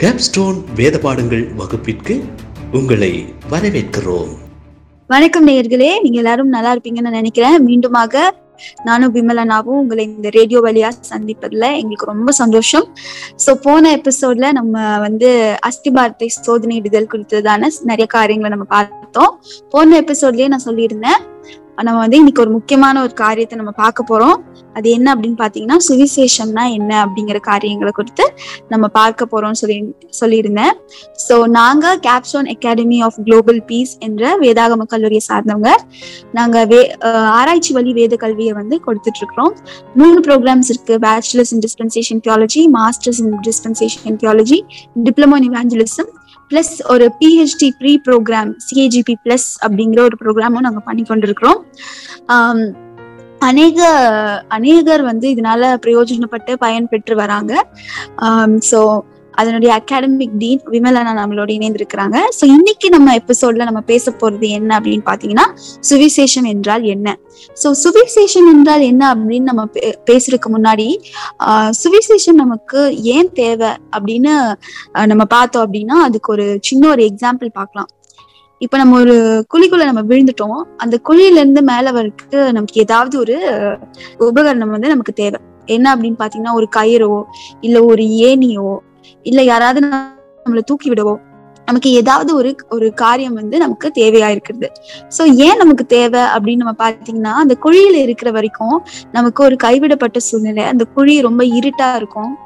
Capstone வேத பாடங்கள் வகுப்பிற்கு உங்களை வரவேற்கிறோம். வணக்கம் நேயர்களே நீங்க எல்லாரும் நல்லா இருப்பீங்கன்னு நினைக்கிறேன். மீண்டுமாக நானும் விமலனாவும் உங்களை இந்த ரேடியோ வழியா சந்திப்பதுல எங்களுக்கு ரொம்ப சந்தோஷம். சோ போன எபிசோட்ல நம்ம வந்து அஸ்திபாரத்தை சோதனையிடுதல் குறித்ததான நிறைய காரியங்களை நம்ம பார்த்தோம். போன எபிசோட்லயே நான் சொல்லியிருந்தேன் நம்ம வந்து இன்னைக்கு ஒரு முக்கியமான ஒரு காரியத்தை நம்ம பார்க்க போறோம். அது என்ன அப்படின்னு பாத்தீங்கன்னா சுவிசேஷம்னா என்ன அப்படிங்கிற காரியங்களை குறித்து நம்ம பார்க்க போறோம்னு சொல்லி சொல்லியிருந்தேன். சோ நாங்க Capstone Academy of Global Peace என்ற வேதாகம கல்லூரியை சார்ந்தவங்க. நாங்க வே ஆராய்ச்சி வழி வேத கல்வியை வந்து கொடுத்துட்டு இருக்கிறோம் மூணு ப்ரோக்ராம்ஸ் இருக்கு. Bachelors in dispensation theology masters in dispensation theology diploma in evangelism plus ஒரு PhD pre program CAGP plus அப்படிங்கிற ஒரு ப்ரோக்ராமும் நாங்கள் பண்ணி கொண்டிருக்கிறோம். அநேக அநேகர் வந்து இதனால பிரயோஜனப்பட்டு பயன்பெற்று வராங்க. ஸோ அதனுடைய அகாடமிக் டீன் விமலனா நம்மளோட இணைந்திருக்கிறாங்க. ஸோ இன்னைக்கு நம்ம எபிசோட்ல நம்ம பேச போறது என்ன அப்படின்னு பாத்தீங்கன்னா சுவிசேஷம் என்றால் என்ன? ஸோ சுவிசேஷம் என்றால் என்ன அப்படின்னு நம்ம பே- பேசுறதுக்கு முன்னாடி ஆஹ் சுவிசேஷம் நமக்கு ஏன் தேவை அப்படின்னு நம்ம பார்த்தோம் அப்படின்னா அதுக்கு ஒரு சின்ன ஒரு எக்ஸாம்பிள் பார்க்கலாம். இப்ப நம்ம ஒரு குழிக்குள்ள நம்ம விழுந்துட்டோம். அந்த குழியில இருந்து மேல வரைக்கு நமக்கு ஏதாவது ஒரு உபகரணம் வந்து நமக்கு தேவை. என்ன அப்படின்னு பாத்தீங்கன்னா ஒரு கயிறோ இல்ல ஒரு ஏணியோ இல்ல யாராவது நம்மளை தூக்கி விடவோ நமக்கு ஏதாவது ஒரு ஒரு காரியம் வந்து நமக்கு தேவையா இருக்கிறது. சோ ஏன் நமக்கு தேவை அப்படின்னு நம்ம பாத்தீங்கன்னா அந்த குழியில இருக்கிற வரைக்கும் நமக்கு ஒரு கைவிடப்பட்ட சூழ்நிலை அந்த குழி ரொம்ப இருட்டா இருக்கும்.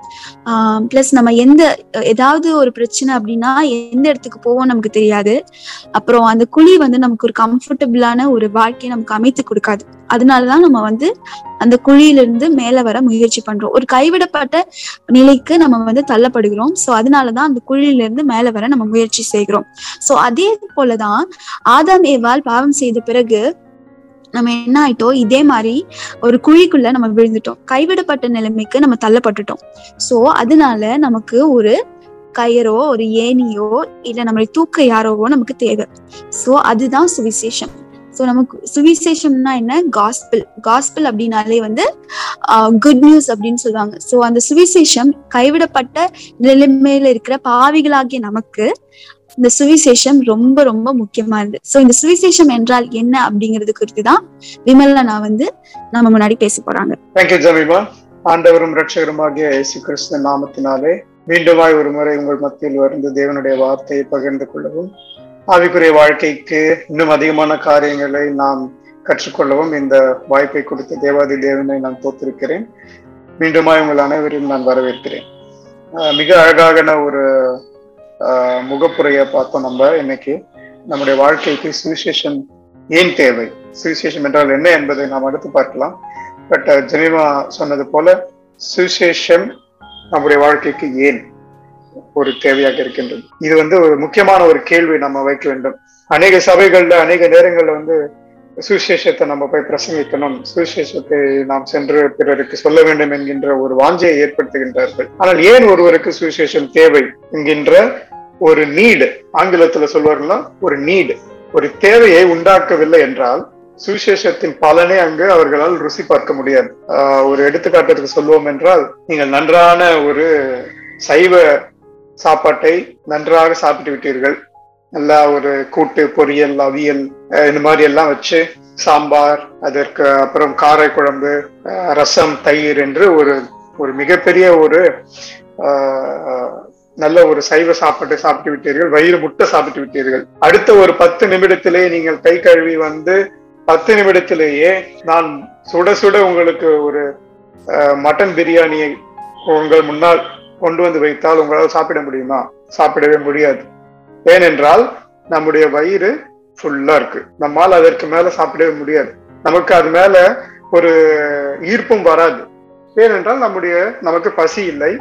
பிளஸ் நம்ம எந்த ஏதாவது ஒரு பிரச்சனை அப்படின்னா எந்த இடத்துக்கு போவோம் நமக்கு தெரியாது. அப்புறம் அந்த குழி வந்து நமக்கு ஒரு கம்ஃபர்டபுளான ஒரு வாழ்க்கையை நமக்கு அமைத்து கொடுக்காது. அதனாலதான் நம்ம வந்து அந்த குழியிலிருந்து மேல வர முயற்சி பண்றோம். ஒரு கைவிடப்பட்ட நிலைக்கு நம்ம வந்து தள்ளப்படுகிறோம். சோ அதனாலதான் அந்த குழியில இருந்து மேல வர நம்ம முயற்சி செய்கிறோம். சோ அதே போலதான் ஆதாம் ஏவால் பாவம் செய்த பிறகு நம்ம என்ன ஆயிட்டோம் இதே மாதிரி ஒரு குழிக்குள்ள நம்ம விழுந்துட்டோம். கைவிடப்பட்ட நிலைமைக்கு நம்ம தள்ளப்பட்டுட்டோம். சோ அதனால நமக்கு ஒரு கயரோ ஒரு ஏணியோ இல்ல நம்மளை தூக்க யாரோவோ நமக்கு தேவை. சோ அதுதான் சுவிசேஷம். சோ நமக்கு சுவிசேஷம்னா என்ன? காஸ்பிள் காஸ்பிள் அப்படின்னாலே வந்து குட் நியூஸ் அப்படின்னு சொல்லுவாங்க. சோ அந்த சுவிசேஷம் கைவிடப்பட்ட நிலைமையில இருக்கிற பாவிகளாகிய நமக்கு இந்த சுவிசேஷம் ரொம்ப ரொம்ப முக்கியமானது சோ இந்த சுவிசேஷம் என்றால் என்ன அப்படிங்கிறது குறித்து தான் விமலா நான் வந்து நம்ம முன்னாடி பேச போறாங்க. தேங்க்யூ ஜமீமா ஆண்டவரும் ரட்சகருமாகிய இயேசு கிறிஸ்து நாமத்தினாலே மீண்டுமாய் ஒரு முறை உங்கள் மத்தியில் வந்து தேவனுடைய வார்த்தையை பகிர்ந்து கொள்ளவும் ஆவிக்குரிய வாழ்க்கைக்கு இன்னும் அதிகமான காரியங்களை நாம் கற்றுக்கொள்ளவும் இந்த வாய்ப்பை கொடுத்த தேவாதி தேவனை நான் தோத்திருக்கிறேன். மீண்டுமாய் உங்கள் அனைவரையும் நான் வரவேற்கிறேன். ஆஹ் மிக அழகான ஒரு முகப்புரையை பார்த்தோம் நம்ம இன்னைக்கு. நம்முடைய வாழ்க்கைக்கு சுவிசேஷம் ஏன் தேவை? சுவிசேஷம் என்றால் என்ன என்பதை நாம் அடுத்து பார்க்கலாம். பட் ஜெனிமா சொன்னது போல சுவிசேஷம் நம்முடைய வாழ்க்கைக்கு ஏன் ஒரு தேவையாக இருக்கின்றது? இது வந்து ஒரு முக்கியமான ஒரு கேள்வி நம்ம வைக்க வேண்டும். அநேக சபைகள்ல அநேக நேரங்கள்ல வந்து சுவிசேஷத்தை நம்ம போய் பிரசங்கிக்கணும். சுவிசேஷத்தை நாம் சென்று பிறருக்கு சொல்ல வேண்டும் என்கின்ற ஒரு வாஞ்சையை ஏற்படுத்துகின்றார்கள். ஆனால் ஏன் ஒருவருக்கு சுவிசேஷம் தேவை என்கின்ற ஒரு நீடு ஆங்கிலத்துல சொல்வார்களா ஒரு நீடு ஒரு தேவையை உண்டாக்கவில்லை என்றால் சுவிசேஷத்தின் பலனை அங்கு அவர்களால் ருசி பார்க்க முடியாது. ஆஹ் ஒரு எடுத்துக்காட்டுக்கு சொல்லுவோம் என்றால் நீங்கள் நன்றான ஒரு சைவ சாப்பாட்டை நன்றாக சாப்பிட்டு விட்டீர்கள் நல்லா ஒரு கூட்டு பொரியல் அவியல் அஹ் இந்த மாதிரி எல்லாம் வச்சு சாம்பார் அதற்கு அப்புறம் காரை குழம்பு அஹ் ரசம் தயிர் என்று ஒரு ஒரு மிகப்பெரிய ஒரு ஆஹ், நல்ல ஒரு சைவ சாப்பாட்டை சாப்பிட்டு விட்டீர்கள் வயிறு முட்டை சாப்பிட்டு விட்டீர்கள். அடுத்த ஒரு பத்து நிமிடத்திலே நீங்கள் கை கழுவி வந்து பத்து நிமிடத்திலேயே நான் சுட சுட உங்களுக்கு ஒரு அஹ், மட்டன் பிரியாணியை உங்கள் முன்னால் கொண்டு வந்து வைத்தால் உங்களால் சாப்பிட முடியுமா? சாப்பிடவே முடியாது. ஏனென்றால் நம்முடைய வயிறு ஃபுல்லா இருக்கு. நம்மால் அதற்கு மேல சாப்பிடவே முடியாது. நமக்கு அது மேல ஒரு ஈர்ப்பும் வராது. ஏனென்றால் நம்முடைய நமக்கு பசி இல்லை.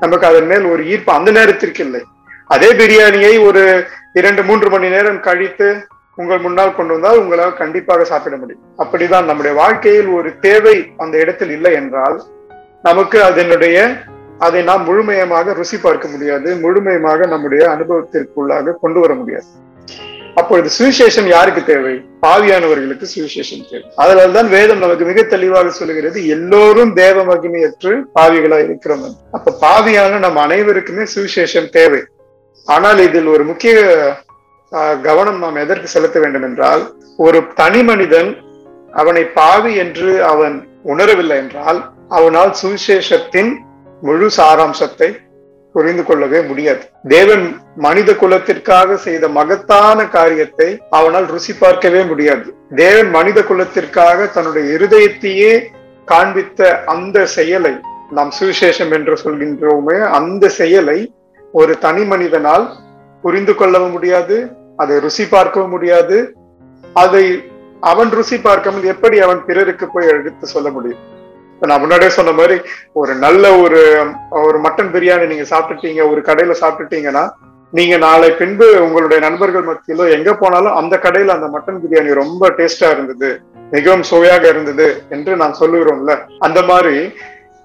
நமக்கு அதன் மேல் ஒரு ஈர்ப்பு அந்த நேரத்திற்கு இல்லை. அதே பிரியாணியை ஒரு இரண்டு மூன்று மணி நேரம் கழித்து உங்கள் முன்னால் கொண்டு வந்தால் உங்களால் கண்டிப்பாக சாப்பிட முடியும். அப்படிதான் நம்முடைய வாழ்க்கையில் ஒரு தேவை அந்த இடத்தில் இல்லை என்றால் நமக்கு அதனுடைய அதை நாம் முழுமையமாக ருசி பார்க்க முடியாது முழுமையமாக நம்முடைய அனுபவத்திற்குள்ளாக கொண்டு வர முடியாது. அப்பொழுது சுவிசேஷம் யாருக்கு தேவை? பாவியானவர்களுக்கு சுவிசேஷம் தேவை. அதனால்தான் வேதம் நமக்கு மிக தெளிவாக சொல்லுகிறது எல்லோரும் தேவ மகிமையற்று பாவிகளா இருக்கிறோம். அப்ப பாவியான நம் அனைவருக்குமே சுவிசேஷம் தேவை. ஆனால் இதில் ஒரு முக்கிய கவனம் நாம் எதற்கு செலுத்த வேண்டும் என்றால் ஒரு தனி மனிதன் அவனை பாவி என்று அவன் உணரவில்லை என்றால் அவனால் சுவிசேஷத்தின் முழு சாராம்சத்தை புரிந்து கொள்ளவே முடியாது. தேவன் மனித குலத்திற்காக செய்த மகத்தான காரியத்தை அவனால் ருசி பார்க்கவே முடியாது. தேவன் மனித குலத்திற்காக தன்னுடைய இருதயத்தையே காண்பித்த அந்த செயலை நாம் சுவிசேஷம் என்று சொல்கின்றோமே அந்த செயலை ஒரு தனி மனிதனால் புரிந்து கொள்ளவும் முடியாது அதை ருசி பார்க்கவும் முடியாது. அதை அவன் ருசி பார்க்காமல் எப்படி அவன் பிறருக்கு போய் எடுத்து சொல்ல முடியும்? நான் முன்னாடியே சொன்ன மாதிரி ஒரு நல்ல ஒரு ஒரு மட்டன் பிரியாணி நீங்க சாப்பிட்டுட்டீங்க ஒரு கடையில சாப்பிட்டுட்டீங்கன்னா நீங்க நாளை பின்பு உங்களுடைய நண்பர்கள் மத்தியிலோ எங்க போனாலும் அந்த கடையில அந்த மட்டன் பிரியாணி ரொம்ப டேஸ்டா இருந்தது மிகவும் சுவையாக இருந்தது என்று நான் சொல்லுகிறோம்ல. அந்த மாதிரி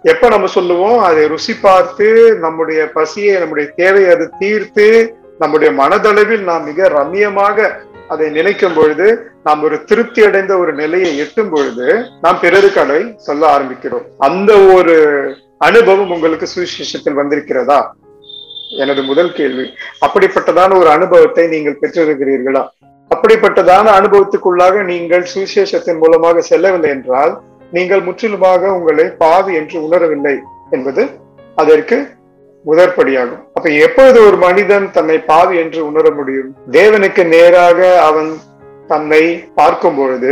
எப்ப நம்ம சொல்லுவோம்? அதை ருசி பார்த்து நம்முடைய பசியை நம்முடைய தேவையை அது தீர்த்து நம்முடைய மனதளவில் நாம் மிக ரம்மியமாக அதை நினைக்கும் பொழுது நாம் ஒரு திருப்தி அடைந்த ஒரு நிலையை எட்டும் பொழுது நாம் பிறருக்கு அதை சொல்ல ஆரம்பிக்கிறோம். அந்த ஒரு அனுபவம் உங்களுக்கு சுவிசேஷத்தில் வந்திருக்கிறதா? எனது முதல் கேள்வி. அப்படிப்பட்டதான ஒரு அனுபவத்தை நீங்கள் பெற்றிருக்கிறீர்களா? அப்படிப்பட்டதான அனுபவத்துக்குள்ளாக நீங்கள் சுவிசேஷத்தின் மூலமாக செல்லவில்லை என்றால் நீங்கள் முற்றிலுமாக உங்களை பாவி என்று உணரவில்லை என்பது அதற்கு முதற்படியாகும். அப்ப எப்பொழுது ஒரு மனிதன் தன்னை பாவி என்று உணர முடியும்? தேவனுக்கு நேராக அவன் தன்னை பார்க்கும் பொழுது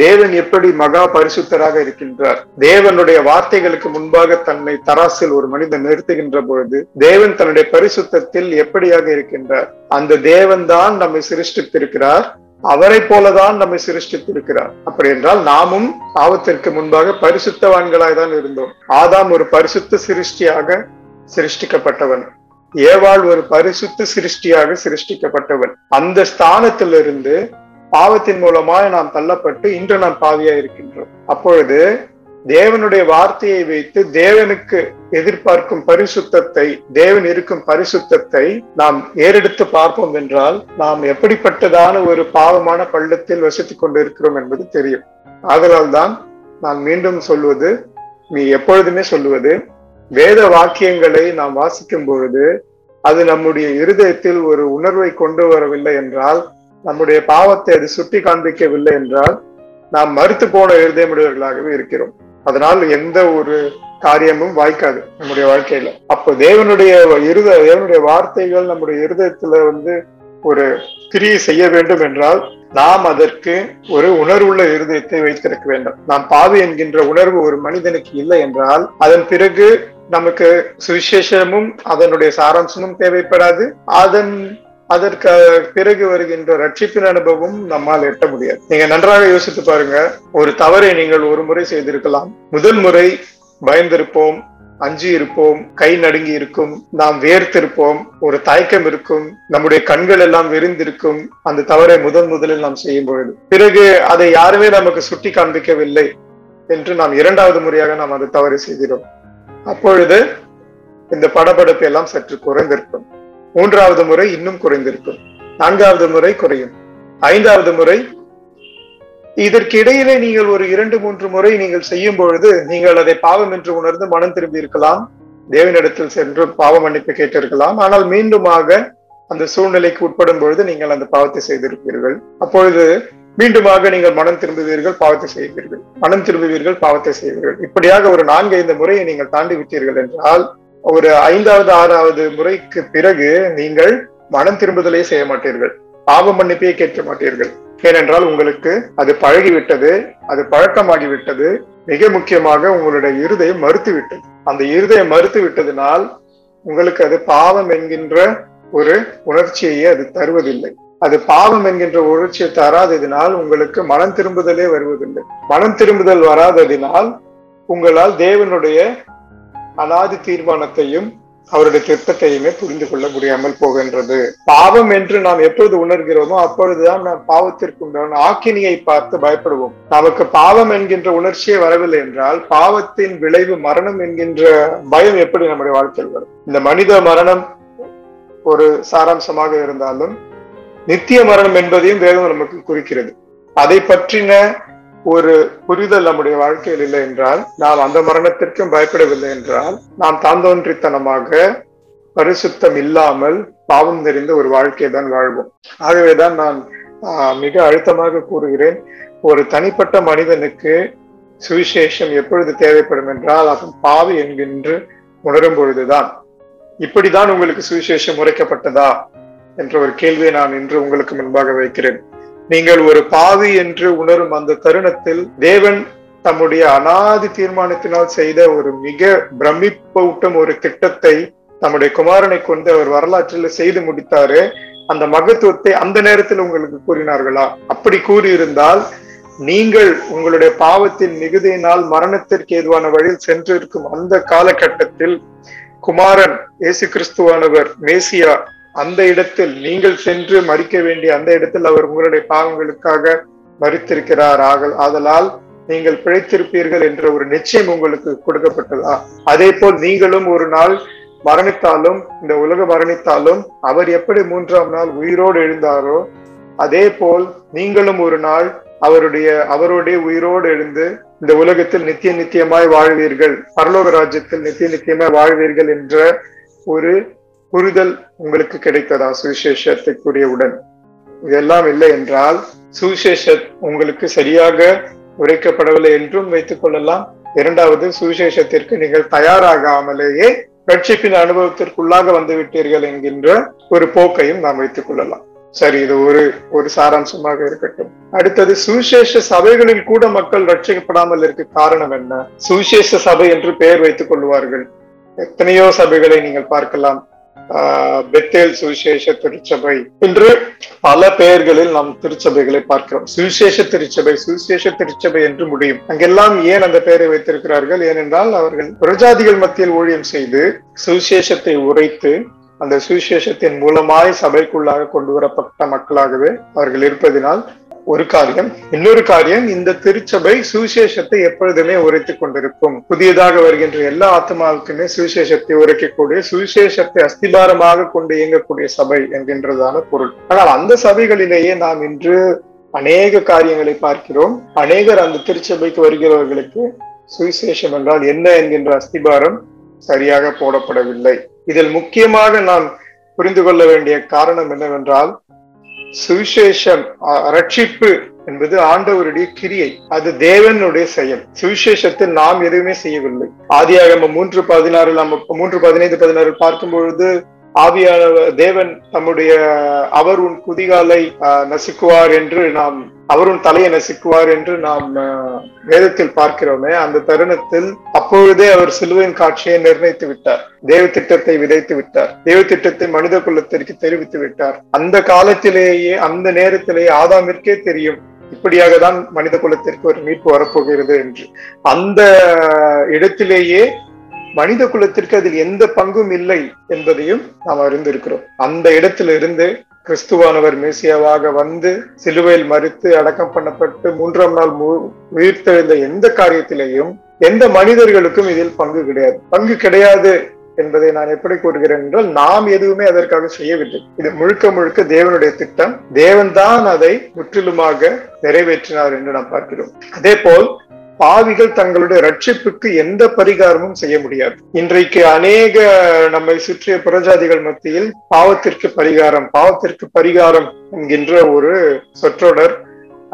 தேவன் எப்படி மகா பரிசுத்தராக இருக்கின்றார்? தேவனுடைய வார்த்தைகளுக்கு முன்பாக தன்னை தராசில் ஒரு மனிதன் நிறுத்துகின்ற பொழுது தேவன் தன்னுடைய பரிசுத்தத்தில் எப்படியாக இருக்கின்றார்? அந்த தேவன் தான் நம்மை சிருஷ்டித்திருக்கிறார். அவரை போலதான் நம்மை சிருஷ்டித்திருக்கிறார். அப்படி என்றால் நாமும் பாவத்திற்கு முன்பாக பரிசுத்தவான்களாய் தான் இருந்தோம். ஆதாம் ஒரு பரிசுத்த சிருஷ்டியாக சிருஷ்டிக்கப்பட்டவன். ஏவாள் ஒரு பரிசுத்த சிருஷ்டியாக சிருஷ்டிக்கப்பட்டவன். அந்த ஸ்தானத்திலிருந்து பாவத்தின் மூலமாக நாம் தள்ளப்பட்டு இன்று நாம் பாவியா இருக்கின்றோம். அப்பொழுது தேவனுடைய வார்த்தையை வைத்து தேவனுக்கு எதிர்பார்க்கும் பரிசுத்தத்தை தேவன் இருக்கும் பரிசுத்தத்தை நாம் ஏறெடுத்து பார்ப்போம் என்றால் நாம் எப்படிப்பட்டதான ஒரு பாவமான பள்ளத்தில் வசித்துக் கொண்டிருக்கிறோம் என்பது தெரியும். ஆதலால் தான் நான் மீண்டும் சொல்வது நீ எப்பொழுதுமே சொல்லுவது வேத வாக்கியங்களை நாம் வாசிக்கும் பொழுது அது நம்முடைய இருதயத்தில் ஒரு உணர்வை கொண்டு வரவில்லை என்றால் நம்முடைய பாவத்தை அது சுட்டி காண்பிக்கவில்லை என்றால் நாம் மறுத்து போன இருதயமுடையவர்களாகவே இருக்கிறோம். அதனால் எந்த ஒரு காரியமும் வாய்க்காது நம்முடைய வாழ்க்கையில. அப்போ தேவனுடைய இருத தேவனுடைய வார்த்தைகள் நம்முடைய இருதயத்துல வந்து ஒரு கிரியை செய்ய வேண்டும் என்றால் நாம் அதற்கு ஒரு உணர்வுள்ள இருதயத்தை வைத்திருக்க வேண்டும். நாம் பாவி என்கின்ற உணர்வு ஒரு மனிதனுக்கு இல்லை என்றால் அதன் பிறகு நமக்கு சுவிசேஷமும் அதனுடைய சாராம்சமும் தேவைப்படாது. அதன் அதற்கு பிறகு வருகின்ற ரட்சிப்பின் அனுபவம் நம்மால் எட்ட முடியாது. நீங்க நன்றாக யோசித்து பாருங்க. ஒரு தவறை நீங்கள் ஒரு முறை செய்திருக்கலாம். முதல் முறை பயந்திருப்போம் அஞ்சி இருப்போம் கை நடுங்கி இருக்கும் நாம் வேர்த்திருப்போம் ஒரு தயக்கம் இருக்கும் நம்முடைய கண்கள் எல்லாம் விரிந்திருக்கும் அந்த தவறை முதன் முதலில் நாம் செய்யும் பொழுது. பிறகு அதை யாருமே நமக்கு சுட்டி காண்பிக்கவில்லை என்று நாம் இரண்டாவது முறையாக நாம் அந்த தவறை செய்கிறோம். அப்பொழுது இந்த படபடப்பு எல்லாம் சற்று குறைந்திருக்கும். மூன்றாவது முறை இன்னும் குறைந்திருக்கும். நான்காவது முறை குறையும். ஐந்தாவது முறை இதற்கு இடையிலே நீங்கள் ஒரு இரண்டு மூன்று முறை நீங்கள் செய்யும் பொழுது நீங்கள் அதை பாவம் என்று உணர்ந்து மனம் திரும்பி இருக்கலாம் தேவனிடத்தில் சென்று பாவ மன்னிப்பு கேட்டிருக்கலாம். ஆனால் மீண்டுமாக அந்த சூழ்நிலைக்கு உட்படும் பொழுது நீங்கள் அந்த பாவத்தை செய்திருப்பீர்கள். அப்பொழுது மீண்டுமாக நீங்கள் மனம் திரும்புவீர்கள் பாவத்தை செய்வீர்கள். மனம் திரும்புவீர்கள் பாவத்தை செய்வீர்கள். இப்படியாக ஒரு நான்கு ஐந்து முறையை நீங்கள் தாண்டி விட்டீர்கள் என்றால் ஒரு ஐந்தாவது ஆறாவது முறைக்கு பிறகு நீங்கள் மனம் திரும்புதலே செய்ய மாட்டீர்கள். பாவ மன்னிப்பையே கேட்க மாட்டீர்கள். ஏனென்றால் உங்களுக்கு அது பழகிவிட்டது அது பழக்கமாகிவிட்டது. மிக முக்கியமாக உங்களுடைய இருதயம் மறுத்து விட்டது அந்த இருதயம் மறுத்து விட்டதினால் உங்களுக்கு அது பாவம் என்கின்ற ஒரு உணர்ச்சியையே அது தருவதில்லை. அது பாவம் என்கின்ற உணர்ச்சியை தராததினால் உங்களுக்கு மனம் திரும்புதலே வருவதில்லை. மனம் திரும்புதல் வராததினால் உங்களால் தேவனுடைய அனாதி தீர்மானத்தையும் அவருடைய திட்டத்தையுமே புரிந்து கொள்ள முடியாமல் போகின்றது. பாவம் என்று நாம் எப்பொழுது உணர்கிறோமோ அப்பொழுதுதான் நாம் பாவத்திற்கு ஆக்கினியை பார்த்து பயப்படுவோம். நமக்கு பாவம் என்கின்ற உணர்ச்சியே வரவில்லை என்றால் பாவத்தின் விளைவு மரணம் என்கின்ற பயம் எப்படி நம்முடைய வாழ்க்கையில் வரும்? இந்த மனித மரணம் ஒரு சாராம்சமாக இருந்தாலும் நித்திய மரணம் என்பதையும் வேதம் நமக்கு குறிக்கிறது. அதை பற்றின ஒரு புரிதல் நம்முடைய வாழ்க்கையில் இல்லை என்றால் நாம் அந்த மரணத்திற்கும் பயப்படவில்லை என்றால் நாம் தாந்தோன்றித்தனமாக பரிசுத்தம் இல்லாமல் பாவம் நிறைந்த ஒரு வாழ்க்கையை தான் வாழ்வோம். ஆகவேதான் நான் மிக அழுத்தமாக கூறுகிறேன் ஒரு தனிப்பட்ட மனிதனுக்கு சுவிசேஷம் எப்பொழுது தேவைப்படும் என்றால் அவன் பாவி என்கின்று உணரும் பொழுதுதான் இப்படிதான் உங்களுக்கு சுவிசேஷம் உரைக்கப்பட்டதா? என்ற ஒரு கேள்வியை நான் இன்று உங்களுக்கு முன்பாக வைக்கிறேன். நீங்கள் ஒரு பாவி என்று உணரும் அந்த தருணத்தில் தேவன் தம்முடைய அனாதி தீர்மானத்தினால் செய்த ஒரு மிக பிரமிப்பூட்டும் ஒரு திட்டத்தை தம்முடைய குமாரனை கொண்டு அவர் வரலாற்றில் செய்து முடித்தாரு. அந்த மகத்துவத்தை அந்த நேரத்தில் உங்களுக்கு கூறினார்களா? அப்படி கூறியிருந்தால் நீங்கள் உங்களுடைய பாவத்தின் மிகுதியினால் மரணத்திற்கு ஏதுவான வழியில் சென்றிருக்கும் அந்த காலகட்டத்தில் குமாரன் இயேசு கிறிஸ்துவானவர் மேசியா அந்த இடத்தில் நீங்கள் சென்று மறிக்க வேண்டிய அந்த இடத்தில் அவர் உங்களுடைய பாவங்களுக்காக மறித்திருக்கிறார். ஆகல் ஆதலால் நீங்கள் பிழைத்திருப்பீர்கள் என்ற ஒரு நிச்சயம் உங்களுக்கு கொடுக்கப்பட்டதா. அதே போல் நீங்களும் ஒரு நாள் மரணித்தாலும் இந்த உலக மரணித்தாலும் அவர் எப்படி மூன்றாம் நாள் உயிரோடு எழுந்தாரோ அதே போல் நீங்களும் ஒரு நாள் அவருடைய அவருடைய உயிரோடு எழுந்து இந்த உலகத்தில் நித்திய நித்தியமாய் வாழ்வீர்கள் பரலோக ராஜ்யத்தில் நித்திய நித்தியமாய் வாழ்வீர்கள் என்ற ஒரு புரிதல் உங்களுக்கு கிடைத்ததா? சுவிசேஷத்தை கூறியவுடன் இதெல்லாம் இல்லை என்றால் சுவிசேஷ உங்களுக்கு சரியாக உரைக்கப்படவில்லை என்றும் வைத்துக் கொள்ளலாம். இரண்டாவது சுவிசேஷத்திற்கு நீங்கள் தயாராகாமலேயே ரட்சிப்பின் அனுபவத்திற்குள்ளாக வந்து விட்டீர்கள் என்கின்ற ஒரு போக்கையும் நாம் வைத்துக் கொள்ளலாம். சரி இது ஒரு ஒரு சாராம்சமாக இருக்கட்டும். அடுத்தது சுவிசேஷ சபைகளில் கூட மக்கள் ரட்சிக்கப்படாமல் இருக்க காரணம் என்ன? சுவிசேஷ சபை என்று பெயர் வைத்துக் கொள்வார்கள். எத்தனையோ சபைகளை நீங்கள் பார்க்கலாம். பெத்தேல் சுவிசேஷ திருச்சபை என்று பல பெயர்களில் நாம் திருச்சபைகளை பார்க்கிறோம். சுவிசேஷ திருச்சபை சுவிசேஷ திருச்சபை என்று முடியும். அங்கெல்லாம் ஏன் அந்த பெயரை வைத்திருக்கிறார்கள்? ஏனென்றால் அவர்கள் பிரஜாதிகள் மத்தியில் ஊழியம் செய்து சுவிசேஷத்தை உரைத்து அந்த சுவிசேஷத்தின் மூலமாய் சபைக்குள்ளாக கொண்டு வரப்பட்ட மக்களாகவே அவர்கள் இருப்பதினால் ஒரு காரியம். இன்னொரு காரியம் இந்த திருச்சபை சுவிசேஷத்தை எப்பொழுதுமே உரைத்துக் கொண்டிருக்கும். புதியதாக வருகின்ற எல்லா ஆத்மாவுக்குமே சுவிசேஷத்தை உரைக்கக்கூடிய சுவிசேஷத்தை அஸ்திபாரமாக கொண்டு இயங்கக்கூடிய சபை என்கின்றதான பொருள். ஆனால் அந்த சபைகளிலேயே நாம் இன்று அநேக காரியங்களை பார்க்கிறோம். அநேகர் அந்த திருச்சபைக்கு வருகிறவர்களுக்கு சுவிசேஷம் என்றால் என்ன என்கின்ற அஸ்திபாரம் சரியாக போடப்படவில்லை. இதில் முக்கியமாக நாம் புரிந்து கொள்ள வேண்டிய காரணம் என்னவென்றால் சுவிசேஷம் ரட்சிப்பு என்பது ஆண்டவருடைய கிரியை அது தேவனுடைய செயல். சுவிசேஷத்தில் நாம் எதுவுமே செய்யவில்லை. ஆதியாக மூன்று பதினாறு நம்ம மூன்று பதினைந்து பதினாறு பார்க்கும் பொழுது ஆவியானவர் தேவன் தம்முடைய அவர் உன் குதிகாலை நசுக்குவார் என்று நாம் அவரும் தலையை நசுக்குவார் என்று நாம் அஹ், வேதத்தில் பார்க்கிறோமே அந்த தருணத்தில் அப்பொழுதே அவர் சிலுவையின் காட்சியை நிர்ணயித்து விட்டார். தேவ திட்டத்தை விதைத்து விட்டார். தேவ திட்டத்தை மனித குலத்திற்கு தெரிவித்து விட்டார். அந்த காலத்திலேயே அந்த நேரத்திலேயே ஆதாமிற்கே தெரியும் இப்படியாக தான் மனித குலத்திற்கு ஒரு மீட்பு வரப்போகிறது என்று. அந்த இடத்திலேயே மனித குலத்திற்கு அதில் எந்த பங்கும் இல்லை என்பதையும் நாம் அறிந்திருக்கிறோம். அந்த இடத்திலிருந்து கிறிஸ்துவானவர் மேசியாவாக வந்து சிலுவையில் மறித்து அடக்கம் பண்ணப்பட்டு மூன்றாம் நாள் மு- உயிர்த்தெழுந்த எந்த காரியத்திலையும் எந்த மனிதர்களுக்கும் இதில் பங்கு கிடையாது. பங்கு கிடையாது என்பதை நான் எப்படி கூறுகிறேன் என்றால் நாம் எதுவுமே அதற்காக செய்யவில்லை. இது முழுக்க முழுக்க தேவனுடைய திட்டம். தேவன்தான் அதை முற்றிலுமாக நிறைவேற்றினார் என்று நாம் பார்க்கிறோம். அதே போல் பாவிகள் தங்களுடைய ரட்சிப்புக்கு எந்த பரிகாரமும் செய்ய முடியாது. இன்றைக்கு அநேக நம்மை சுற்றிய புறஜாதிகள் மத்தியில் பாவத்திற்கு பரிகாரம் பாவத்திற்கு பரிகாரம் என்கின்ற ஒரு சொற்றொடர்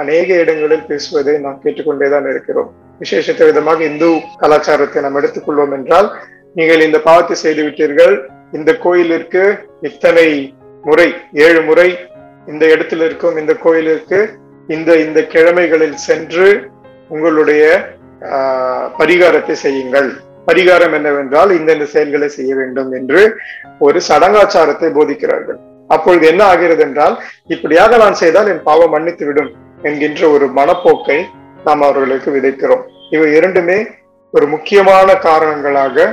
அநேக இடங்களில் பேசுவதை நாம் கேட்டுக்கொண்டேதான் இருக்கிறோம். விசேஷத்த விதமாக இந்து கலாச்சாரத்தை நாம் எடுத்துக்கொள்வோம் என்றால் நீங்கள் இந்த பாவத்தை செய்து விட்டீர்கள். இந்த கோயிலிற்கு இத்தனை முறை ஏழு முறை இந்த இடத்தில் இருக்கும் இந்த கோயிலிற்கு இந்த இந்த கிழமைகளில் சென்று உங்களுடைய ஆஹ், பரிகாரத்தை செய்யுங்கள். பரிகாரம் என்னவென்றால் இந்த இந்த செயல்களை செய்ய வேண்டும் என்று ஒரு சடங்காச்சாரத்தை போதிக்கிறார்கள். அப்பொழுது என்ன ஆகிறது என்றால் இப்படியாக நான் செய்தால் என் பாவம் மன்னித்து விடும் என்கின்ற ஒரு மனப்போக்கை நாம் அவர்களுக்கு விதைக்கிறோம். இவை இரண்டுமே ஒரு முக்கியமான காரணங்களாக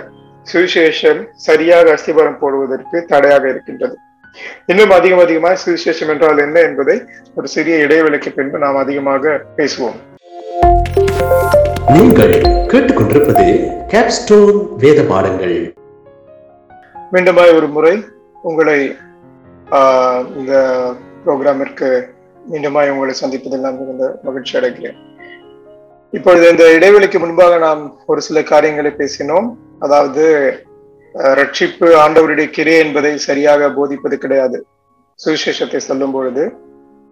சுவிசேஷம் சரியாக அஸ்திபாரம் போடுவதற்கு தடையாக இருக்கின்றது. இன்னும் அதிகம் அதிகமாக சுவிசேஷம் என்றால் என்ன என்பதை ஒரு சிறிய இடைவெளிக்கு பின்பு நாம் அதிகமாக பேசுவோம். நீங்கள் கேட்டுக்கொண்டிருப்பது கேப்ஸ்டோன் வேத பாடங்கள். மீண்டுமாய் ஒரு முறை உங்களை இந்த ப்ரோக்ராமிற்கு மீண்டுமாய் உங்களை சந்திப்பதில் நான் மிகுந்த மகிழ்ச்சி அடைகிறேன். இப்பொழுது இந்த இடைவெளிக்கு முன்பாக நாம் ஒரு சில காரியங்களை பேசினோம். அதாவது ரட்சிப்பு ஆண்டவருடைய கிரே என்பதை சரியாக போதிப்பது கிடையாது. சுவிசேஷத்தை சொல்லும் பொழுது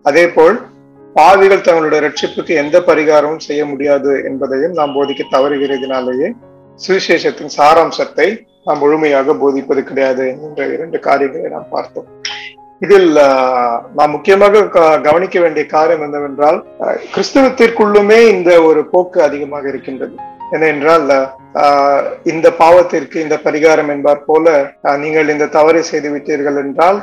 அதே போல் பாவிகள் தங்களுடைய ரட்சிப்புக்கு எந்த பரிகாரமும் செய்ய முடியாது என்பதையும் நாம் போதிக்க தவறுகிறதுனாலேயே சுவிசேஷத்தின் சாராம்சத்தை நாம் முழுமையாக போதிப்பது கிடையாது என்ற இரண்டு காரியங்களை நாம் பார்த்தோம். இதில் நாம் முக்கியமாக க- கவனிக்க வேண்டிய காரியம் என்னவென்றால் கிறிஸ்தவத்திற்குள்ளுமே இந்த ஒரு போக்கு அதிகமாக இருக்கின்றது. ஏனென்றால் ஆஹ், இந்த பாவத்திற்கு இந்த பரிகாரம் என்பார் போல நீங்கள் இந்த தவறை செய்து விட்டீர்கள் என்றால்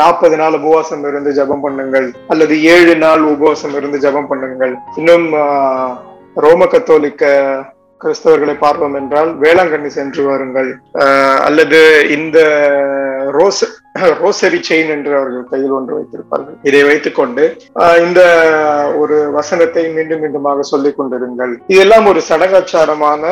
நாற்பது நாள் உபவாசம் இருந்து ஜெபம் பண்ணுங்கள். அல்லது ஏழு நாள் உபவாசம் இருந்து ஜெபம் பண்ணுங்கள். இன்னும் ரோம கத்தோலிக்க கிறிஸ்தவர்களை பார்ப்போம் என்றால் வேளாங்கண்ணி சென்று வாருங்கள். அல்லது இந்த ரோஸ் ரோசரி செயின் என்று அவர்கள் கையில் ஒன்று வைத்திருப்பார்கள். இதை வைத்துக்கொண்டு ஆஹ், இந்த ஒரு வசனத்தை மீண்டும் மீண்டுமாக சொல்லிக் கொண்டிருங்கள். இதெல்லாம் ஒரு சடங்காச்சாரமான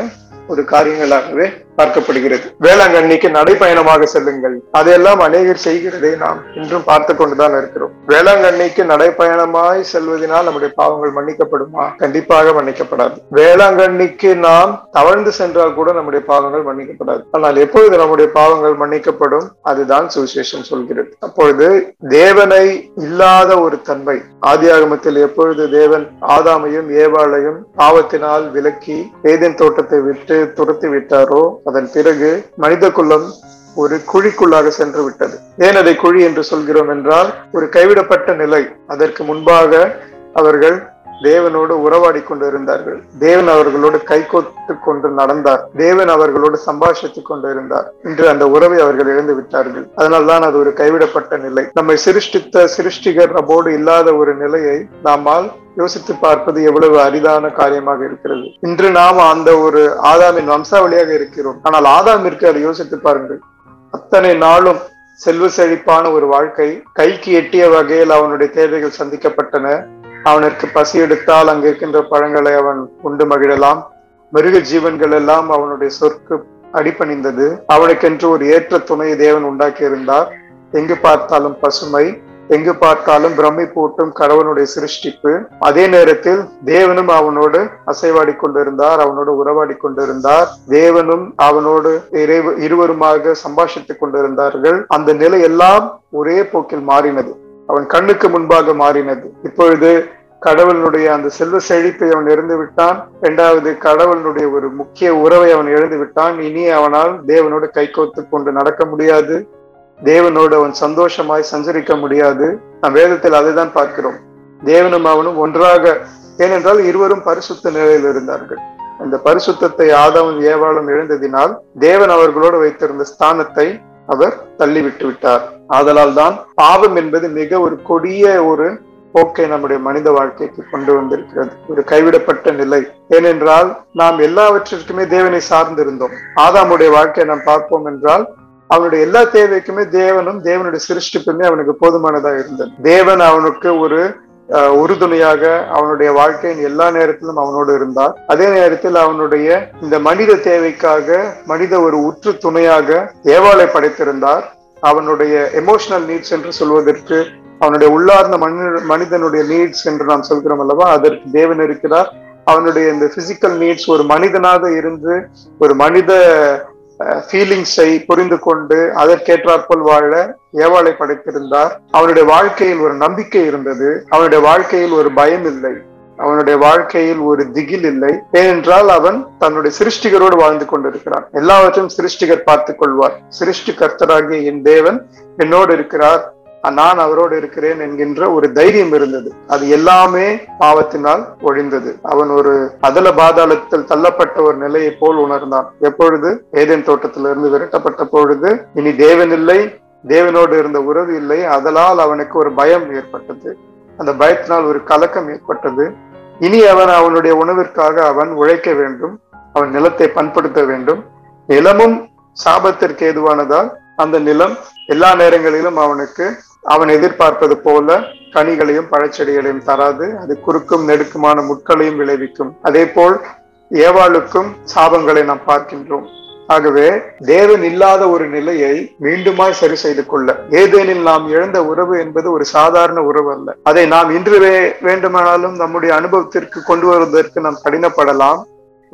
ஒரு காரியங்களாகவே பார்க்கப்படுகிறது. வேளாங்கண்ணிக்கு நடைப்பயணமாக செல்லுங்கள். அதையெல்லாம் அநேகர் செய்கிறதை நாம் இன்றும் பார்த்து கொண்டுதான் இருக்கிறோம். வேளாங்கண்ணிக்கு நடைப்பயணமாய் செல்வதனால் நம்முடைய பாவங்கள் மன்னிக்கப்படுமா? கண்டிப்பாக மன்னிக்கப்படாது. வேளாங்கண்ணிக்கு நாம் தவழ்ந்து சென்றால் கூட நம்முடைய பாவங்கள் மன்னிக்கப்படாது. ஆனால் எப்பொழுது நம்முடைய பாவங்கள் மன்னிக்கப்படும்? அதுதான் சுவிசேஷம் சொல்கிறது. அப்பொழுது தேவனை இல்லாத ஒரு தன்மை. ஆதி ஆகமத்தில் எப்பொழுது தேவன் ஆதாமையும் ஏவாளையும் பாவத்தினால் விலக்கி ஏதேன் தோட்டத்தை விட்டு துரத்தி விட்டாரோ அதன் பிறகு மனித குலம் ஒரு குழிக்குள்ளாக சென்று விட்டது. ஏன் அதை குழி என்று சொல்கிறோம் என்றால் ஒரு கைவிடப்பட்ட நிலை. அதற்கு முன்பாக அவர்கள் தேவனோடு உறவாடி கொண்டு இருந்தார்கள். தேவன் அவர்களோடு கைகோத்து கொண்டு நடந்தார். தேவன் அவர்களோடு சம்பாஷித்துக் கொண்டு இருந்தார். இன்று அந்த உறவை அவர்கள் இழந்து விட்டார்கள். அதனால்தான் அது ஒரு கைவிடப்பட்ட நிலை. நம்மை சிருஷ்டித்த சிருஷ்டிகர் நம்மோடு இல்லாத ஒரு நிலையை நம்மால் யோசித்து பார்ப்பது எவ்வளவு அரிதான காரியமாக இருக்கிறது. இன்று நாம் அந்த ஒரு ஆதாமின் வம்சாவளியாக இருக்கிறோம். ஆனால் ஆதாமிற்கு அதை யோசித்து பாருங்கள். அத்தனை நாளும் செல்வ செழிப்பான ஒரு வாழ்க்கை கைக்கு எட்டிய வகையில் அவனுடைய தேவைகள் சந்திக்கப்பட்டன. அவனுக்கு பசி எடுத்தால் அங்கு இருக்கின்ற பழங்களை அவன் உண்டு மகிழலாம். மிருக ஜீவன்கள் எல்லாம் அவனுடைய சொற்கு அடிபணிந்தது. அவனுக்கென்று ஒரு ஏற்ற துணையை தேவன் உண்டாக்கி இருந்தார் எங்கு பார்த்தாலும் பசுமை எங்கு பார்த்தாலும் பிரமை பூட்டும் கடவுளுடைய சிருஷ்டிப்பு. அதே நேரத்தில் தேவனும் அவனோடு அசைவாடி கொண்டிருந்தார் அவனோடு உறவாடி கொண்டிருந்தார். தேவனும் அவனோடு இருவருமாக சம்பாஷித்துக் கொண்டிருந்தார்கள். அந்த நிலை எல்லாம் ஒரே போக்கில் மாறினது. அவன் கண்ணுக்கு முன்பாக மாறினது. இப்பொழுது கடவுளுடைய அந்த செல்வ செழிப்பை அவன் இழந்து விட்டான். இரண்டாவது கடவுளுடைய ஒரு முக்கிய உறவை அவன் இழந்து விட்டான். இனி அவனால் தேவனோடு கைகோத்து கொண்டு நடக்க முடியாது. தேவனோடு அவன் சந்தோஷமாய் சஞ்சரிக்க முடியாது. நம் வேதத்தில் அதைதான் பார்க்கிறோம். தேவனும் அவனும் ஒன்றாக ஏனென்றால் இருவரும் பரிசுத்த நிலையில் இருந்தார்கள். அந்த பரிசுத்தத்தை ஆதாவும் ஏவாளும் இழந்ததினால் தேவன் அவர்களோடு வைத்திருந்த ஸ்தானத்தை அவர் தள்ளிவிட்டு விட்டார். ஆதலால் தான் பாவம் என்பது மிக ஒரு கொடிய ஒரு போக்கை நம்முடைய மனித வாழ்க்கைக்கு கொண்டு வந்திருக்கிறது. ஒரு கைவிடப்பட்ட நிலை. ஏனென்றால் நாம் எல்லாவற்றிற்குமே தேவனை சார்ந்திருந்தோம். ஆதாமுடைய வாழ்க்கையை நாம் பார்ப்போம் என்றால் அவனுடைய எல்லா தேவைக்குமே தேவனும் தேவனுடைய சிருஷ்டிப்புமே அவனுக்கு போதுமானதா இருந்தது. தேவன் அவனுக்கு ஒரு உறுதுணையாக அவனுடைய வாழ்க்கையின் எல்லா நேரத்திலும் அவனோடு இருந்தார். அதே நேரத்தில் அவனுடைய இந்த மனித தேவைக்காக மனித ஒரு உற்று துணையாக ஏவாளை படைத்திருந்தார். அவனுடைய எமோஷனல் நீட்ஸ் என்று சொல்வதற்கு அவனுடைய உள்ளார்ந்த மனித மனிதனுடைய நீட்ஸ் என்று நாம் சொல்கிறோம் அல்லவா? அதற்கு தேவன் இருக்கிறார். அவனுடைய இந்த பிசிக்கல் நீட்ஸ் ஒரு மனிதனாக இருந்து ஒரு மனித ஃபீலிங்ஸை புரிந்து கொண்டு அதற்கேற்றாற்போல் வாழ ஏவாளை படைத்திருந்தார். அவனுடைய வாழ்க்கையில் ஒரு நம்பிக்கை இருந்தது. அவனுடைய வாழ்க்கையில் ஒரு பயம் இல்லை. அவனுடைய வாழ்க்கையில் ஒரு திகில் இல்லை. ஏனென்றால் அவன் தன்னுடைய சிருஷ்டிகரோடு வாழ்ந்து கொண்டிருக்கிறான். எல்லாவற்றையும் சிருஷ்டிகர் பார்த்துக் கொள்வார். சிருஷ்டி கர்த்தராகிய என் தேவன் என்னோடு இருக்கிறார். நான் அவரோடு இருக்கிறேன் என்கின்ற ஒரு தைரியம் இருந்தது. அது எல்லாமே பாவத்தினால் ஒழிந்தது. அவன் ஒரு அதல பாதாளத்தில் தள்ளப்பட்ட ஒரு நிலையை போல் உணர்ந்தான். எப்பொழுது? ஏதேன் தோட்டத்திலிருந்து விரட்டப்பட்ட பொழுது இனி தேவன் இல்லை தேவனோடு இருந்த உறவு இல்லை அதனால் அவனுக்கு ஒரு பயம் ஏற்பட்டது. அந்த பயத்தினால் ஒரு கலக்கம் ஏற்பட்டது. இனி அவன் அவனுடைய உணவிற்காக அவன் உழைக்க வேண்டும் அவன் நிலத்தை பண்படுத்த வேண்டும். நிலமும் சாபத்திற்கு ஏதுவானதால் அந்த நிலம் எல்லா நேரங்களிலும் அவனுக்கு அவன் எதிர்பார்ப்பது போல கனிகளையும் பழச்செடிகளையும் தராது. அது குறுக்கும் நெடுக்குமான முட்களையும் விளைவிக்கும். அதே போல் ஏவாளுக்கும் சாபங்களை நாம் பார்க்கின்றோம். ஆகவே தேவன் இல்லாத ஒரு நிலையை மீண்டுமாய் சரி செய்து கொள்ள. ஏதேனில் நாம் இழந்த உறவு என்பது ஒரு சாதாரண உறவு அல்ல. அதை நாம் இன்று வேண்டுமானாலும் நம்முடைய அனுபவத்திற்கு கொண்டு வருவதற்கு நாம் கடினப்படலாம்.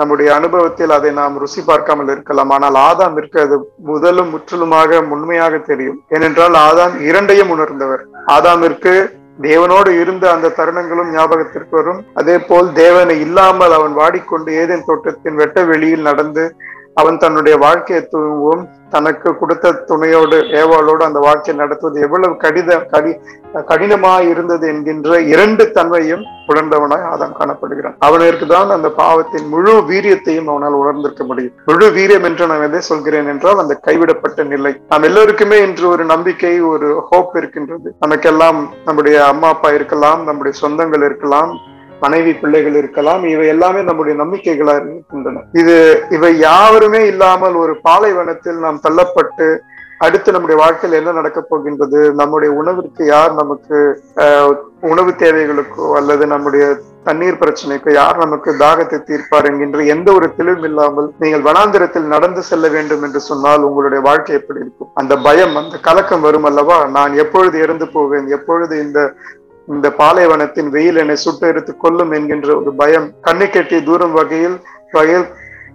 நம்முடைய அனுபவத்தில் அதை நாம் ருசி பார்க்காமல் இருக்கலாம். ஆனால் ஆதாம் இருக்கிறது முதலும் முற்றிலுமாக உண்மையாக தெரியும். ஏனென்றால் ஆதாம் இரண்டையும் உணர்ந்தவர். ஆதாமிற்கு தேவனோடு இருந்த அந்த தருணங்களும் ஞாபகத்திற்கு வரும். அதே போல் தேவனை இல்லாமல் அவன் வாடிக்கொண்டு ஏதேன் தோட்டத்தின் வெட்ட வெளியில் நடந்து அவன் தன்னுடைய வாழ்க்கையை துவங்கவும். தனக்கு கொடுத்த துணையோடு ஏவாளோடு அந்த வாழ்க்கை நடத்துவது எவ்வளவு கடித கடி கடினமாக இருந்தது என்கின்ற இரண்டு தன்மையும் உணர்ந்தவனாய் ஆதாம் காணப்படுகிறான். அவனிற்கு தான் அந்த பாவத்தின் முழு வீரியத்தையும் அவனால் உணர்ந்திருக்க முடியும். முழு வீரியம் என்று நான் எதை சொல்கிறேன் என்றால் அந்த கைவிடப்பட்ட நிலை. நாம் எல்லோருக்குமே இன்று ஒரு நம்பிக்கை ஒரு ஹோப் இருக்கின்றது. நமக்கெல்லாம் நம்முடைய அம்மா அப்பா இருக்கலாம் நம்முடைய சொந்தங்கள் இருக்கலாம். மனைவி பிள்ளைகள் இருக்கலாம் இவை எல்லாமே நம்முடைய நம்பிக்கைகளா இருக்கின்றன. இது இவை யாருமே இல்லாமல் ஒரு பாலைவனத்தில் நாம் தள்ளப்பட்டு அடுத்து நம்முடைய வாழ்க்கையில் என்ன நடக்கப் போகின்றது? நம்முடைய உணவிற்கு யார் நமக்கு உணவு தேவைகளுக்கோ அல்லது நம்முடைய தண்ணீர் பிரச்சனைக்கோ யார் நமக்கு தாகத்தை தீர்ப்பார் என்கின்ற எந்த ஒரு தெளிவும் இல்லாமல் நீங்கள் வனாந்திரத்தில் நடந்து செல்ல வேண்டும் என்று சொன்னால் உங்களுடைய வாழ்க்கை எப்படி இருக்கும்? அந்த பயம் அந்த கலக்கம் வரும் அல்லவா? நான் எப்பொழுது இறந்து போவேன்? எப்பொழுது இந்த இந்த பாலைவனத்தின் வெயில் என்னை சுட்டெடுத்து கொல்லும் என்கின்ற ஒரு பயம். கண்ணை கெட்டிய தூரம் வகையில் வகையில்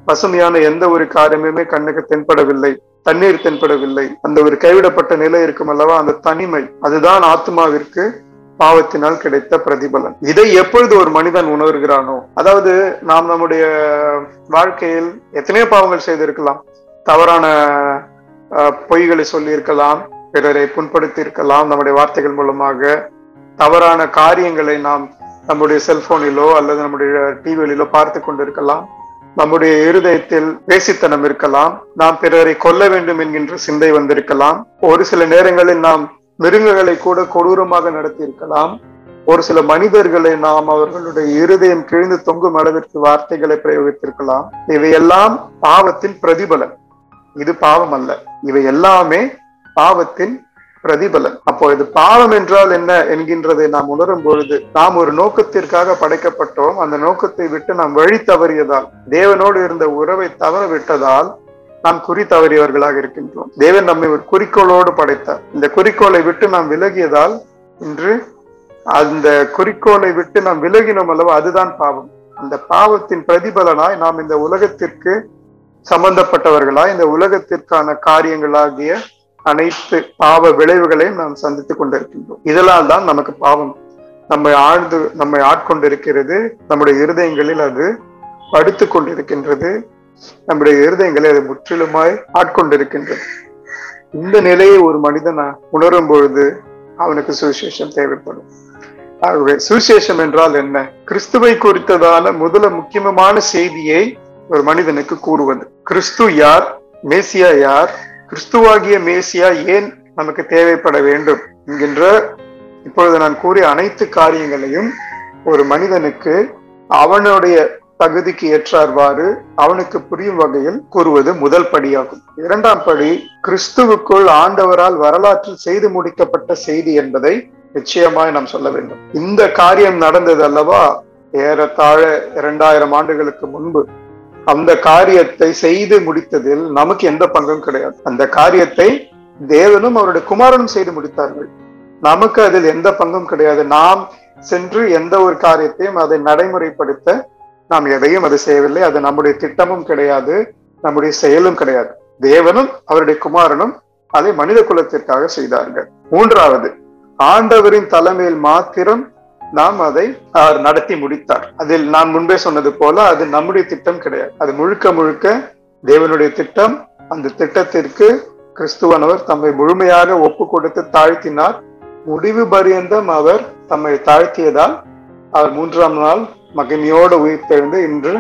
பசுமையான எந்த ஒரு காரியமுமே கண்ணுக்கு தென்படவில்லை. தண்ணீர் தென்படவில்லை. அந்த ஒரு கைவிடப்பட்ட நிலை இருக்கும் அல்லவா? அந்த தனிமை. அதுதான் ஆத்மாவிற்கு பாவத்தினால் கிடைத்த பிரதிபலன். இதை எப்பொழுது ஒரு மனிதன் உணர்கிறானோ? அதாவது நாம் நம்முடைய வாழ்க்கையில் எத்தனையோ பாவங்கள் செய்திருக்கலாம். தவறான அஹ், பொய்களை சொல்லியிருக்கலாம். பிறரை புண்படுத்தி இருக்கலாம் நம்முடைய வார்த்தைகள் மூலமாக தவறான காரியங்களை நாம் நம்முடைய செல்போனிலோ அல்லது நம்முடைய டிவியிலோ பார்த்து கொண்டிருக்கலாம். நம்முடைய இருதயத்தில் வேசித்தனம் இருக்கலாம். நாம் பிறரை கொல்ல வேண்டும் என்கின்ற சிந்தை வந்திருக்கலாம். ஒரு சில நேரங்களில் நாம் மிருகங்களை கூட கொடூரமாக நடத்தி இருக்கலாம் ஒரு சில மனிதர்களை நாம் அவர்களுடைய இருதயம் கிழிந்து தொங்கும் அளவிற்கு வார்த்தைகளை பிரயோகித்திருக்கலாம். இவையெல்லாம் பாவத்தின் பிரதிபலன். இது பாவம் அல்ல. இவை எல்லாமே பாவத்தின் பிரதிபலன். அப்போ இது பாவம் என்றால் என்ன என்கின்றதை நாம் உணரும் பொழுது நாம் ஒரு நோக்கத்திற்காக படைக்கப்பட்டோம். அந்த நோக்கத்தை விட்டு நாம் வழி தவறியதால் தேவனோடு இருந்த உறவை தவற விட்டதால் நாம் குறி தவறியவர்களாக இருக்கின்றோம். தேவன் நம்மை ஒரு குறிக்கோளோடு படைத்தார். இந்த குறிக்கோளை விட்டு நாம் விலகியதால் இன்று அந்த குறிக்கோளை விட்டு நாம் விலகினோம் அல்லவா? அதுதான் பாவம். அந்த பாவத்தின் பிரதிபலனாய் நாம் இந்த உலகத்திற்கு சம்பந்தப்பட்டவர்களாய் இந்த உலகத்திற்கான காரியங்களாகிய அனைத்து பாவ விளைவுகளையும் நாம் சந்தித்துக் கொண்டிருக்கின்றோம். இதெல்லாம் தான் நமக்கு பாவம். நம்மை ஆழ்ந்து நம்மை ஆட்கொண்டிருக்கிறது. நம்முடைய இருதயங்களில் அது படுத்துக் கொண்டிருக்கின்றது. நம்முடைய இருதயங்களை அது முற்றிலுமாய் ஆட்கொண்டிருக்கின்றது. இந்த நிலையை ஒரு மனிதன் உணரும் பொழுது அவனுக்கு சுவிசேஷம் தேவைப்படும். ஆகவே சுவிசேஷம் என்றால் என்ன? கிறிஸ்துவை குறித்ததான முதல முக்கியமான செய்தியை ஒரு மனிதனுக்கு கூறுவது. கிறிஸ்து யார்? மேசியா யார்? கிறிஸ்துவாகிய மேசியா ஏன் நமக்கு தேவைப்பட வேண்டும் என்கின்ற இப்பொழுது நான் கூறிய அனைத்து காரியங்களையும் ஒரு மனிதனுக்கு அவனுடைய தகுதிக்கு ஏற்றார்வாறு அவனுக்கு புரியும் வகையில் கூறுவது முதல் படியாகும். இரண்டாம் படி கிறிஸ்துவுக்குள் ஆண்டவரால் வரலாற்றில் செய்து முடிக்கப்பட்ட செய்தி என்பதை நிச்சயமாய் நாம் சொல்ல வேண்டும். இந்த காரியம் நடந்தது அல்லவா? ஏறத்தாழ இரண்டாயிரம் ஆண்டுகளுக்கு முன்பு அந்த காரியத்தை செய்து முடித்ததில் நமக்கு எந்த பங்கும் கிடையாது. அந்த காரியத்தை தேவனும் அவருடைய குமாரனும் செய்து முடித்தார்கள். நமக்கு அதில் எந்த பங்கும் கிடையாது. நாம் சென்று எந்த ஒரு காரியத்தையும் அதை நடைமுறைப்படுத்த நாம் எதையும் அது செய்யவில்லை. அது நம்முடைய திட்டமும் கிடையாது. நம்முடைய செயலும் கிடையாது. தேவனும் அவருடைய குமாரனும் அதை மனித குலத்திற்காக செய்தார்கள். மூன்றாவது ஆண்டவரின் தலைமையில் மாத்திரம் நாம் அதை அவர் நடத்தி முடித்தார். அதில் நான் முன்பே சொன்னது போல அது நம்முடைய திட்டம் கிடையாது. அது முழுக்க முழுக்க தேவனுடைய திட்டம். அந்த திட்டத்திற்கு கிறிஸ்துவனவர் தம்மை முழுமையாக ஒப்பு கொடுத்து தாழ்த்தினார். முடிவு பரியந்தம் அவர் தம்மை தாழ்த்தியதால் அவர் மூன்றாம் நாள் மகிமையோடு உயிர்த்தெழுந்து இன்று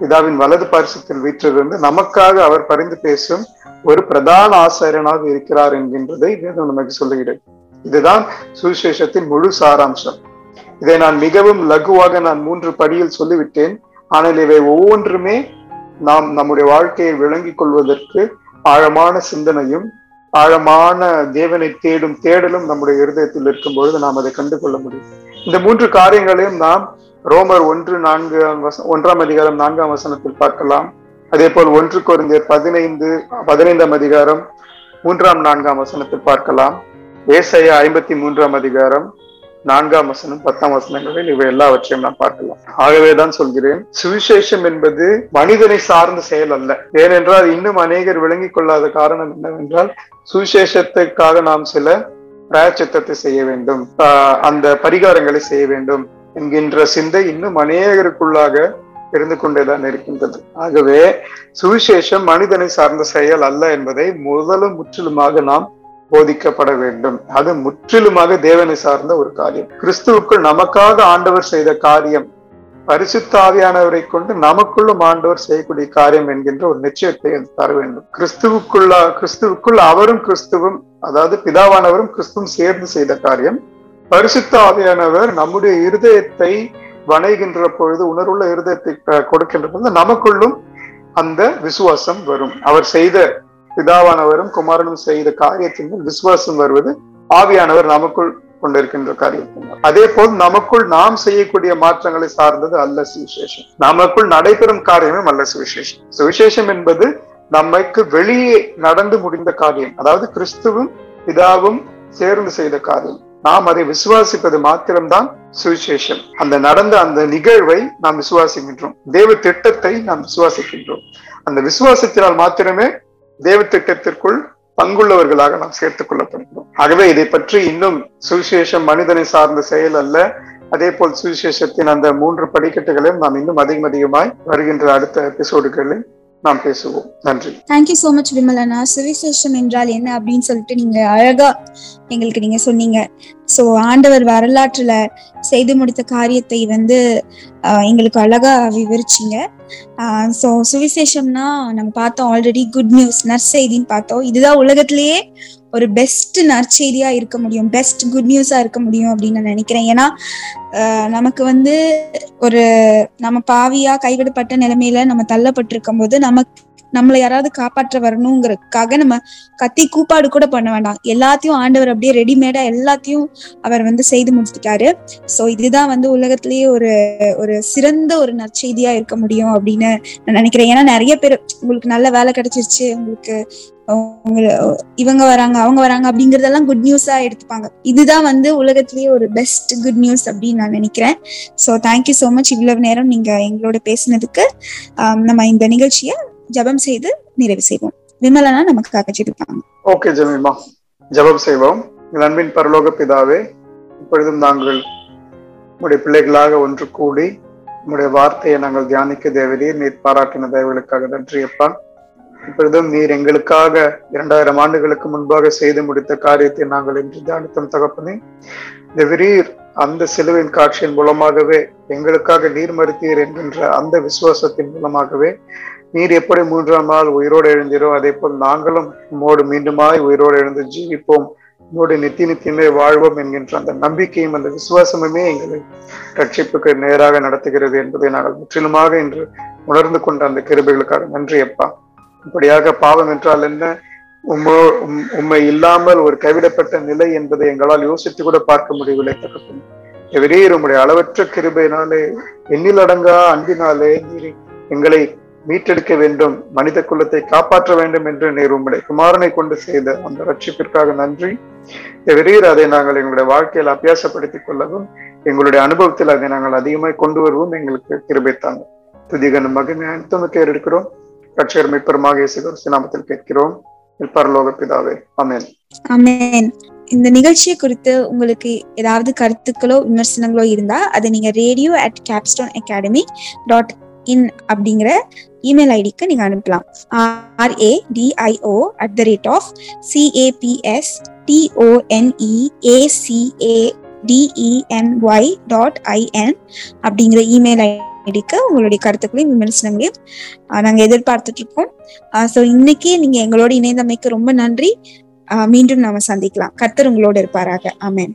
பிதாவின் வலது பரிசத்தில் வீற்றிருந்து நமக்காக அவர் பரிந்து பேசும் ஒரு பிரதான ஆசாரியனாக இருக்கிறார் என்கின்றதை வேதம் நமக்கு சொல்லுகிறது. இதுதான் சுவிசேஷத்தின் முழு சாராம்சம். இதை நான் மிகவும் லகுவாக நான் மூன்று படியில் சொல்லிவிட்டேன். ஆனால் இவை ஒவ்வொன்றுமே நாம் நம்முடைய வாழ்க்கையை விளங்கிக் கொள்வதற்கு ஆழமான சிந்தனையும் ஆழமான தேவனை தேடும் தேடலும் நம்முடைய இருதயத்தில் இருக்கும் பொழுது நாம் அதை கண்டு கொள்ள முடியும். இந்த மூன்று காரியங்களையும் நாம் ரோமர் ஒன்று நான்கு ஒன்றாம் அதிகாரம் நான்காம் வசனத்தில் பார்க்கலாம். அதே போல் ஒன்று குறைந்தர் பதினைந்து பதினைந்தாம் அதிகாரம் மூன்றாம் நான்காம் வசனத்தில் பார்க்கலாம். ஏசையா ஐம்பத்தி மூன்றாம் அதிகாரம் நான்காம் வசனம் பத்தாம் வசனங்களில் இவை எல்லாவற்றையும் நான் பார்க்கலாம். ஆகவேதான் சொல்கிறேன் சுவிசேஷம் என்பது மனிதனை சார்ந்த செயல் அல்ல. ஏனென்றால் இன்னும் அநேகர் விளங்கிக் கொள்ளாத காரணம் என்னவென்றால் சுவிசேஷத்துக்காக நாம் சில பிராயச்சித்தத்தை செய்ய வேண்டும் அந்த பரிகாரங்களை செய்ய வேண்டும் என்கின்ற சிந்தை இன்னும் அநேகருக்குள்ளாக இருந்து கொண்டேதான் இருக்கின்றது. ஆகவே சுவிசேஷம் மனிதனை சார்ந்த செயல் அல்ல என்பதை முதலும் முற்றிலுமாக நாம் போதிக்கப்பட வேண்டும். அது முற்றிலுமாக தேவனை சார்ந்த ஒரு காரியம். கிறிஸ்துவுக்குள் நமக்காக ஆண்டவர் செய்த காரியம் பரிசுத்தாவியானவரை கொண்டு நமக்குள்ளும் ஆண்டவர் செய்யக்கூடிய காரியம் என்கின்ற ஒரு நிச்சயத்தை அது தர வேண்டும். கிறிஸ்துவுக்குள்ள கிறிஸ்துவுக்குள் அவரும் கிறிஸ்துவும் அதாவது பிதாவானவரும் கிறிஸ்துவும் சேர்ந்து செய்த காரியம். பரிசுத்த ஆவியானவர் நம்முடைய இருதயத்தை வணைகின்ற பொழுது உணர்வுள்ள இருதயத்தை கொடுக்கின்ற பொழுது நமக்குள்ளும் அந்த விசுவாசம் வரும். அவர் செய்த பிதாவானவரும் குமாரனும் செய்த காரியத்தின் மேல் விசுவாசம் வருவது ஆவியானவர் நமக்குள் கொண்டிருக்கின்ற காரியம் அதே போல் நமக்குள் நாம் செய்யக்கூடிய மாற்றங்களை சார்ந்தது அல்ல சுவிசேஷம். நமக்குள் நடைபெறும் காரியமும் அல்ல சுவிசேஷம். சுவிசேஷம் என்பது நம்மைக்கு வெளியே நடந்து முடிந்த காரியம். அதாவது கிறிஸ்துவும் பிதாவும் சேர்ந்து செய்த காரியம். நாம் அதை விசுவாசிப்பது மாத்திரம்தான் சுவிசேஷம். அந்த நடந்த அந்த நிகழ்வை நாம் விசுவாசிக்கின்றோம். தேவ திட்டத்தை நாம் விசுவாசிக்கின்றோம். அந்த விசுவாசத்தினால் மாத்திரமே தேவ திட்டத்திற்குள் பங்குள்ளவர்களாக நாம் சேர்த்துக் கொள்ளப்படுகிறோம். ஆகவே இதை பற்றி இன்னும் சுவிசேஷம் மனிதனை சார்ந்த செயல் அல்ல. அதே போல் சுவிசேஷத்தின் அந்த மூன்று படிக்கட்டுகளையும் நாம் இன்னும் அதிகம் அதிகமாய் வருகின்ற அடுத்த எபிசோடுகளில் நாம் பேசுவோம். நன்றி. தேங்க்யூ சோ மச் விமலனா. சுவிசேஷம் என்றால் என்ன அப்படின்னு சொல்லிட்டு நீங்க அழகா எங்களுக்கு நீங்க சொன்னீங்க. சோ ஆண்டவர் வரலாற்றுல செய்து முடித்த காரியத்தை வந்து எங்களுக்கு அழகா விவரிச்சிங்க. ஸோ சுவிசேஷம்னா நம்ம பார்த்தோம் ஆல்ரெடி குட் நியூஸ் நற்செய்தின்னு பார்த்தோம். இதுதான் உலகத்திலேயே ஒரு பெஸ்ட் நற்செய்தியா இருக்க முடியும் பெஸ்ட் குட் நியூஸா இருக்க முடியும் அப்படின்னு நான் நினைக்கிறேன். ஏன்னா ஆஹ், நமக்கு வந்து ஒரு நம்ம பாவியா கைவிடப்பட்ட நிலைமையில நம்ம தள்ளப்பட்டிருக்கும் போது நமக்கு நம்மளை யாராவது காப்பாற்ற வரணுங்கிறதுக்காக நம்ம கத்தி கூப்பாடு கூட பண்ண வேண்டாம். எல்லாத்தையும் ஆண்டவர் அப்படியே ரெடிமேடா எல்லாத்தையும் அவர் வந்து செய்து முடிச்சிட்டாரு சோ இதுதான் வந்து உலகத்திலேயே ஒரு ஒரு சிறந்த ஒரு நற்செய்தியா இருக்க முடியும் அப்படின்னு நான் நினைக்கிறேன். ஏன்னா நிறைய பேர் உங்களுக்கு நல்ல வேலை கிடைச்சிருச்சு உங்களுக்கு இவங்க வராங்க அவங்க வராங்க அப்படிங்கறதெல்லாம் குட் நியூஸா எடுத்துப்பாங்க. இதுதான் வந்து உலகத்திலேயே ஒரு பெஸ்ட் குட் நியூஸ் அப்படின்னு நான் நினைக்கிறேன். ஸோ தேங்க்யூ ஸோ மச் இவ்வளவு நேரம் நீங்க எங்களோட பேசினதுக்கு நம்ம இந்த நிகழ்ச்சியை ஜபம் செய்து நிறைவு செய்வோம். விமலனா நமக்காக ஜெபிப்பாங்க. ஓகே ஜெமிமா ஜபம் செய்வோம். அன்பின் பரலோக பிதாவே இப்பொழுதும் நாங்கள் உங்களுடைய பிள்ளைகளாக ஒன்று கூடி உங்களுடைய வார்த்தையை நாங்கள் தியானிக்க தேவரீர் நீர் பாராட்டின தேவைகளுக்காக நன்றி அப்பா இப்பொழுதும் நீர் எங்களுக்காக இரண்டாயிரம் ஆண்டுகளுக்கு முன்பாக செய்து முடித்த காரியத்தை நாங்கள் இன்று தியானித்தோம் தகப்பனே. தேவரீர் அந்த சிலுவின் காட்சியின் மூலமாகவே எங்களுக்காக நீர் மறுத்தீர் என்கின்ற அந்த விசுவாசத்தின் மூலமாகவே நீர் எப்படி மூன்றாம் நாள் உயிரோடு எழுந்தீரோ அதே போல் நாங்களும் உம்மோடு மீண்டுமாய் உயிரோடு எழுந்து ஜீவிப்போம். உம்மோடு நித்தி நித்தியமே வாழ்வோம் என்கின்ற அந்த நம்பிக்கையும் அந்த விசுவாசமுமே எங்களை ரட்சிப்புக்கு நேராக நடத்துகிறது என்பதை நாங்கள் முற்றிலுமாக இன்று உணர்ந்து கொண்ட அந்த கிருபைகளுக்காக நன்றி அப்பா. இப்படியாக பாவம் என்றால் என்ன? உம்மோ உண்மை இல்லாமல் ஒரு கைவிடப்பட்ட நிலை என்பதை எங்களால் யோசித்து கூட பார்க்க முடியவில்லை. தகப்பன் எவரீர் உம்முடைய அளவற்ற கிருபையினாலே எண்ணிலடங்கா அன்பினாலே நீர் எங்களை மீட்டெடுக்க வேண்டும் மனித குலத்தை காப்பாற்ற வேண்டும் என்று நீர் உம்முடைய குமாரனை கொண்டு செய்த அந்த ரட்சிப்பிற்காக நன்றி. எவரீர் அதை நாங்கள் எங்களுடைய வாழ்க்கையில் அபியாசப்படுத்திக் கொள்ளவும் எங்களுடைய அனுபவத்தில் அதை நாங்கள் அதிகமாக கொண்டு வருவோம். எங்களுக்கு கிருபைத்தாங்க துதிகன் மகன் அனைத்தும் எடுக்கிறோம் கட்சியர் மீட்பெருமாக இயேசு கிறிஸ்து நாமத்தில் கேட்கிறோம். பரலோக பிதாவே அமேன் அமேன் இந்த நிகழ்ச்சியை குறித்து உங்களுக்கு ஏதாவது கருத்துக்களோ விமர்சனங்களோ இருந்தா அதை நீங்க radio at Capstone Academy dot in அப்படிங்கிற இமெயில் ஐடிக்கு நீங்க அனுப்பலாம். RA DIO at the rate of CAPS TONE ACA DENY dot IN அப்படிங்கிற இமெயில் ஐடி ஐடிக்கு உங்களுடைய கருத்துக்களையும் விமர்சனங்களையும் நாங்கள் எதிர்பார்த்துட்டு இருக்கோம். ஸோ இன்னைக்கு நீங்க எங்களோட இணைந்தமைக்கு ரொம்ப நன்றி. மீண்டும் நாம சந்திக்கலாம். கர்த்தர் உங்களோட இருப்பாராக. ஆமேன்.